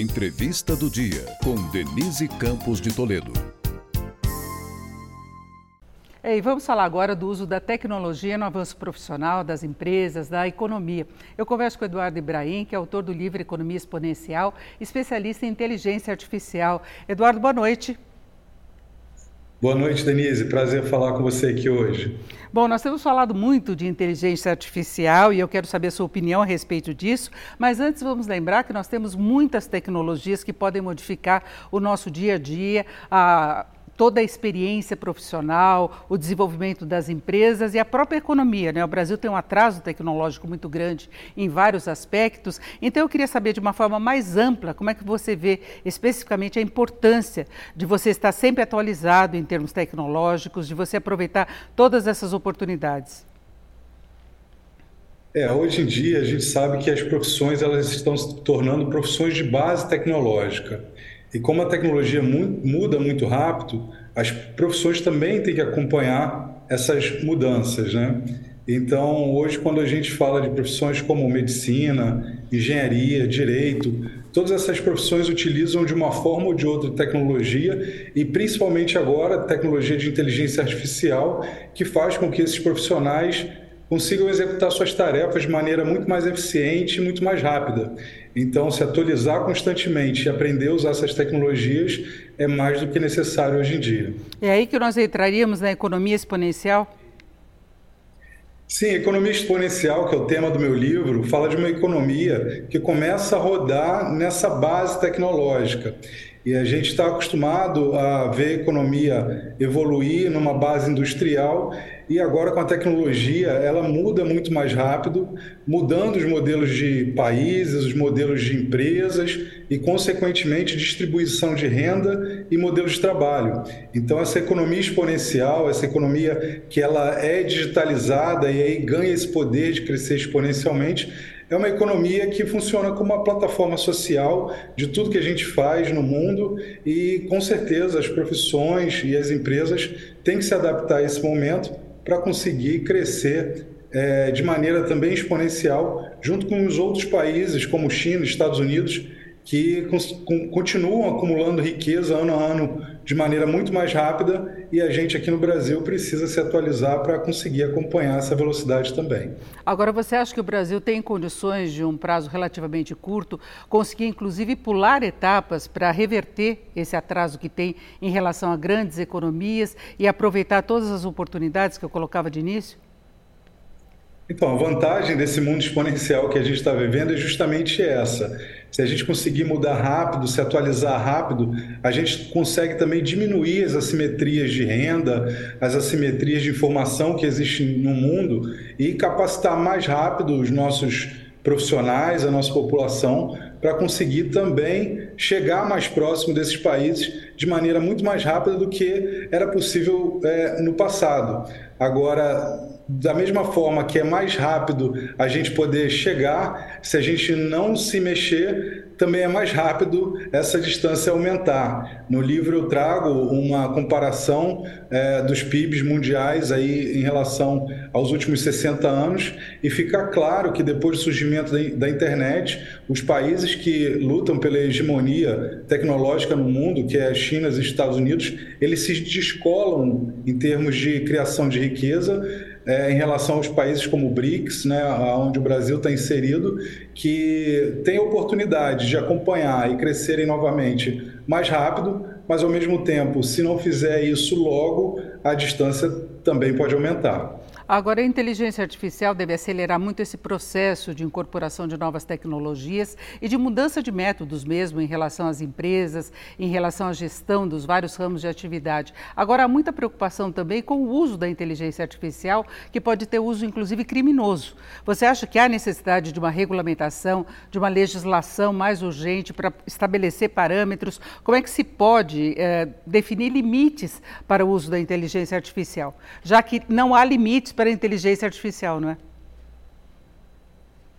Entrevista do dia com Denise Campos de Toledo. E vamos falar agora do uso da tecnologia no avanço profissional das empresas, da economia. Eu converso com o Eduardo Ibrahim, que é autor do livro Economia Exponencial, especialista em inteligência artificial. Eduardo, boa noite. Boa noite, Denise. Prazer falar com você aqui hoje. Bom, nós temos falado muito de inteligência artificial e eu quero saber a sua opinião a respeito disso, mas antes vamos lembrar que nós temos muitas tecnologias que podem modificar o nosso dia a dia, a toda a experiência profissional, o desenvolvimento das empresas e a própria economia. Né? O Brasil tem um atraso tecnológico muito grande em vários aspectos. Então, eu queria saber de uma forma mais ampla como é que você vê especificamente a importância de você estar sempre atualizado em termos tecnológicos, de você aproveitar todas essas oportunidades. É, hoje em dia a gente sabe que as profissões elas estão se tornando profissões de base tecnológica. E como a tecnologia muda muito rápido, as profissões também têm que acompanhar essas mudanças, né? Então, hoje, quando a gente fala de profissões como medicina, engenharia, direito, todas essas profissões utilizam de uma forma ou de outra tecnologia e, principalmente agora, tecnologia de inteligência artificial, que faz com que esses profissionais consigam executar suas tarefas de maneira muito mais eficiente e muito mais rápida. Então, se atualizar constantemente e aprender a usar essas tecnologias é mais do que necessário hoje em dia. É aí que nós entraríamos na economia exponencial? Sim, economia exponencial, que é o tema do meu livro, fala de uma economia que começa a rodar nessa base tecnológica. E a gente está acostumado a ver a economia evoluir numa base industrial e agora com a tecnologia ela muda muito mais rápido, mudando os modelos de países, os modelos de empresas e, consequentemente, distribuição de renda e modelos de trabalho. Então, essa economia exponencial, essa economia que ela é digitalizada e aí ganha esse poder de crescer exponencialmente, é uma economia que funciona como uma plataforma social de tudo que a gente faz no mundo e, com certeza, as profissões e as empresas têm que se adaptar a esse momento para conseguir crescer é, de maneira também exponencial, junto com os outros países, como China, Estados Unidos, que continuam acumulando riqueza ano a ano de maneira muito mais rápida e a gente aqui no Brasil precisa se atualizar para conseguir acompanhar essa velocidade também. Agora, você acha que o Brasil tem condições de um prazo relativamente curto conseguir, inclusive, pular etapas para reverter esse atraso que tem em relação a grandes economias e aproveitar todas as oportunidades que eu colocava de início? Então, a vantagem desse mundo exponencial que a gente está vivendo é justamente essa. Se a gente conseguir mudar rápido, se atualizar rápido, a gente consegue também diminuir as assimetrias de renda, as assimetrias de informação que existem no mundo e capacitar mais rápido os nossos profissionais, a nossa população, para conseguir também chegar mais próximo desses países de maneira muito mais rápida do que era possível é, no passado. Agora, da mesma forma que é mais rápido a gente poder chegar, se a gente não se mexer, também é mais rápido essa distância aumentar. No livro eu trago uma comparação é, dos PIBs mundiais aí em relação aos últimos 60 anos e fica claro que depois do surgimento da internet, os países que lutam pela hegemonia tecnológica no mundo, que é a China e os Estados Unidos, eles se descolam em termos de criação de riqueza é, em relação aos países como o BRICS, né, onde o Brasil está inserido, que tem oportunidade de acompanhar e crescerem novamente mais rápido, mas ao mesmo tempo, se não fizer isso logo, a distância também pode aumentar. Agora, a inteligência artificial deve acelerar muito esse processo de incorporação de novas tecnologias e de mudança de métodos mesmo em relação às empresas, em relação à gestão dos vários ramos de atividade. Agora, há muita preocupação também com o uso da inteligência artificial, que pode ter uso, inclusive, criminoso. Você acha que há necessidade de uma regulamentação, de uma legislação mais urgente para estabelecer parâmetros? Como é que se pode é, definir limites para o uso da inteligência artificial? Já que não há limites para a inteligência artificial, não é?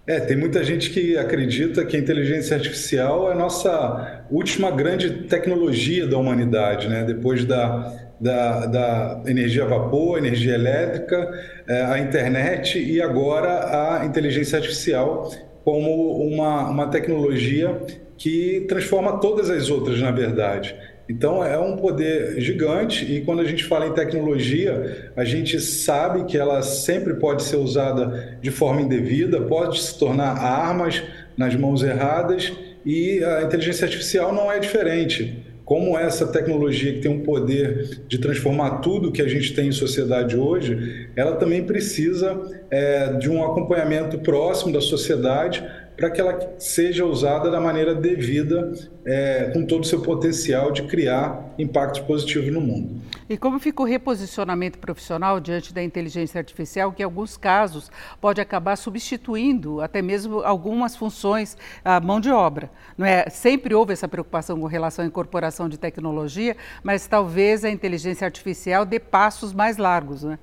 É, tem muita gente que acredita que a inteligência artificial é a nossa última grande tecnologia da humanidade, né? Depois da, da, da energia a vapor, energia elétrica, é, a internet e agora a inteligência artificial como uma, uma tecnologia que transforma todas as outras, na verdade. Então é um poder gigante e quando a gente fala em tecnologia, a gente sabe que ela sempre pode ser usada de forma indevida, pode se tornar armas nas mãos erradas e a inteligência artificial não é diferente. Como essa tecnologia que tem um poder de transformar tudo que a gente tem em sociedade hoje, ela também precisa é, de um acompanhamento próximo da sociedade para que ela seja usada da maneira devida, é, com todo o seu potencial de criar impactos positivos no mundo. E como fica o reposicionamento profissional diante da inteligência artificial, que em alguns casos pode acabar substituindo até mesmo algumas funções, a mão de obra? Não é? Sempre houve essa preocupação com relação à incorporação de tecnologia, mas talvez a inteligência artificial dê passos mais largos, né?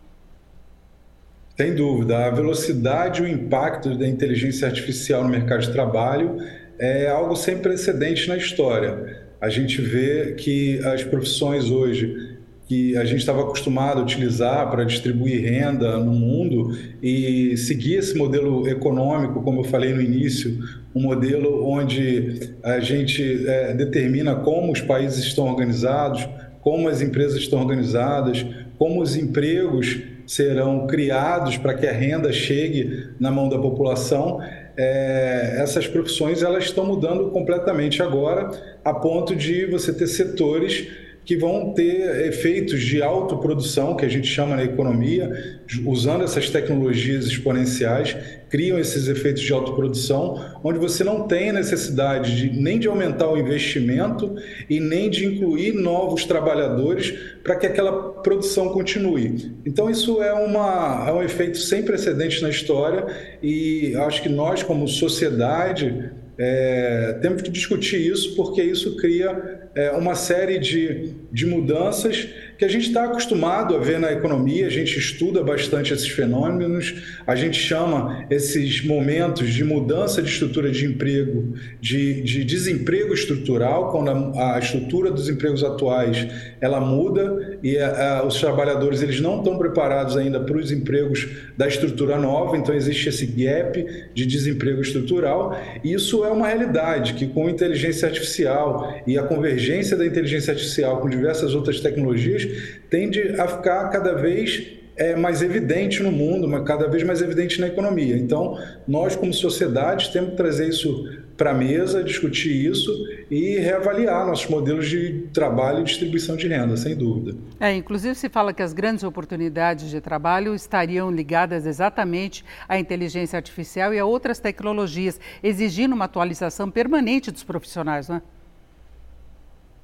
Sem dúvida, a velocidade e o impacto da inteligência artificial no mercado de trabalho é algo sem precedente na história. A gente vê que as profissões hoje que a gente estava acostumado a utilizar para distribuir renda no mundo e seguir esse modelo econômico, como eu falei no início, um modelo onde a gente é, determina como os países estão organizados, como as empresas estão organizadas, como os empregos serão criados para que a renda chegue na mão da população. É, essas profissões elas estão mudando completamente agora, a ponto de você ter setores que vão ter efeitos de autoprodução, que a gente chama na economia, usando essas tecnologias exponenciais, criam esses efeitos de autoprodução, onde você não tem necessidade de, nem de aumentar o investimento e nem de incluir novos trabalhadores para que aquela produção continue. Então, isso é, uma, é um efeito sem precedentes na história e acho que nós, como sociedade, é, temos que discutir isso porque isso cria é, uma série de, de mudanças que a gente está acostumado a ver na economia, a gente estuda bastante esses fenômenos, a gente chama esses momentos de mudança de estrutura de emprego de, de desemprego estrutural, quando a, a, estrutura dos empregos atuais ela muda e a, a, os trabalhadores eles não estão preparados ainda para os empregos da estrutura nova, então existe esse gap de desemprego estrutural. E isso é uma realidade que com inteligência artificial e a convergência da inteligência artificial com diversas outras tecnologias tende a ficar cada vez é, mais evidente no mundo, mas cada vez mais evidente na economia. Então, nós, como sociedade, temos que trazer isso para a mesa, discutir isso e reavaliar nossos modelos de trabalho e distribuição de renda, sem dúvida. É, inclusive, se fala que as grandes oportunidades de trabalho estariam ligadas exatamente à inteligência artificial e a outras tecnologias, exigindo uma atualização permanente dos profissionais, não é?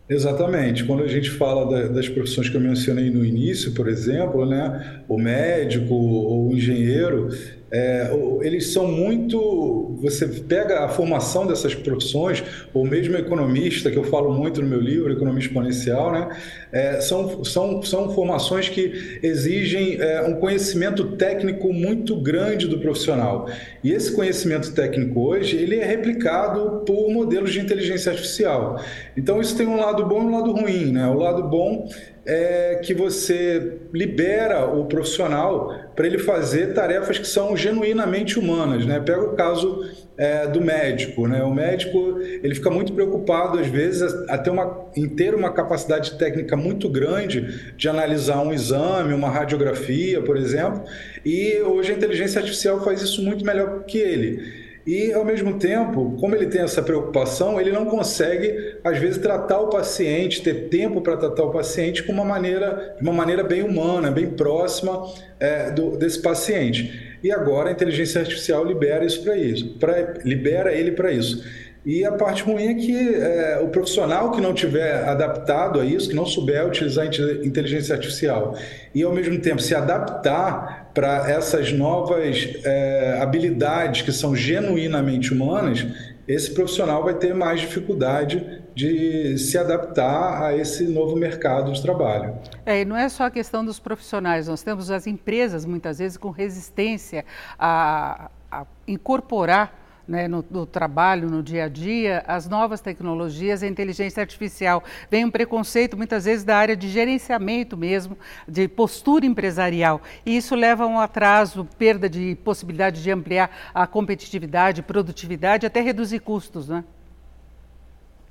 Exatamente. Quando a gente fala da, das profissões que eu mencionei no início, por exemplo, né, o médico ou o engenheiro, é, eles são muito. Você pega a formação dessas profissões, ou mesmo economista, que eu falo muito no meu livro, Economia Exponencial, né? É, são, são, são formações que exigem é, um conhecimento técnico muito grande do profissional. E esse conhecimento técnico hoje ele é replicado por modelos de inteligência artificial. Então, isso tem um lado bom e um lado ruim. Né? O lado bom é que você libera o profissional para ele fazer tarefas que são genuinamente humanas. Né? Pega o caso é, do médico. Né? O médico ele fica muito preocupado, às vezes, até uma, em ter uma capacidade técnica muito grande de analisar um exame, uma radiografia, por exemplo, e hoje a inteligência artificial faz isso muito melhor que ele. E, ao mesmo tempo, como ele tem essa preocupação, ele não consegue, às vezes, tratar o paciente, ter tempo para tratar o paciente com uma maneira, de uma maneira bem humana, bem próxima é, do, desse paciente. E agora a inteligência artificial libera isso para isso, pra, libera ele para isso. E a parte ruim é que é, o profissional que não tiver adaptado a isso, que não souber utilizar a inteligência artificial e ao mesmo tempo se adaptar para essas novas é, habilidades que são genuinamente humanas, esse profissional vai ter mais dificuldade de se adaptar a esse novo mercado de trabalho. É, e não é só a questão dos profissionais, nós temos as empresas muitas vezes com resistência a, a incorporar né, no, no, trabalho, no dia a dia, as novas tecnologias, a inteligência artificial. Vem um preconceito, muitas vezes, da área de gerenciamento mesmo, de postura empresarial. E isso leva a um atraso, perda de possibilidade de ampliar a competitividade, produtividade, até reduzir custos, né?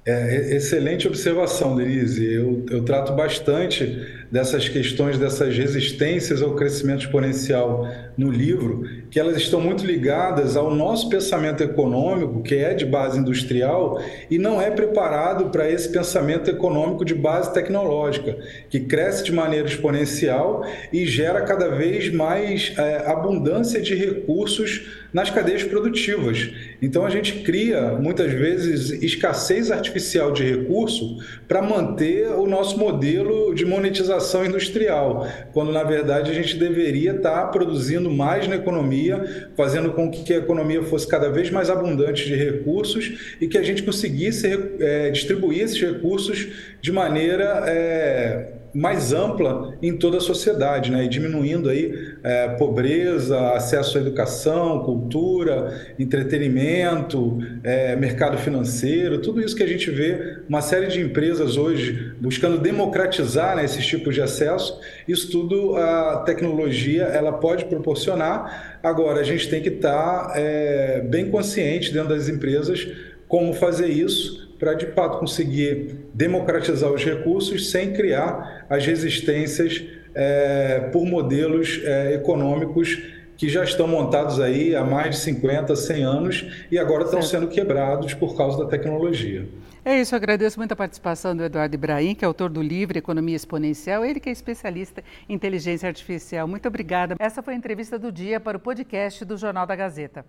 É, excelente observação, Denise. Eu, eu, trato bastante dessas questões, dessas resistências ao crescimento exponencial no livro, que elas estão muito ligadas ao nosso pensamento econômico, que é de base industrial, e não é preparado para esse pensamento econômico de base tecnológica, que cresce de maneira exponencial e gera cada vez mais é, abundância de recursos nas cadeias produtivas. Então a gente cria muitas vezes escassez artificial de recurso para manter o nosso modelo de monetização industrial, quando na verdade a gente deveria estar tá produzindo mais na economia, fazendo com que a economia fosse cada vez mais abundante de recursos e que a gente conseguisse é, distribuir esses recursos de maneira é, mais ampla em toda a sociedade, né? e diminuindo aí é, pobreza, acesso à educação, cultura, entretenimento, é, mercado financeiro, tudo isso que a gente vê, uma série de empresas hoje buscando democratizar né, esses tipos de acesso, isso tudo a tecnologia ela pode proporcionar. Agora, a gente tem que estar é, bem consciente dentro das empresas como fazer isso para de fato conseguir democratizar os recursos sem criar as resistências é, por modelos é, econômicos que já estão montados aí há mais de 50, 100 anos e agora estão sendo quebrados por causa da tecnologia. É isso, eu agradeço muito a participação do Eduardo Ibrahim, que é autor do livro Economia Exponencial, ele que é especialista em inteligência artificial. Muito obrigada. Essa foi a entrevista do dia para o podcast do Jornal da Gazeta.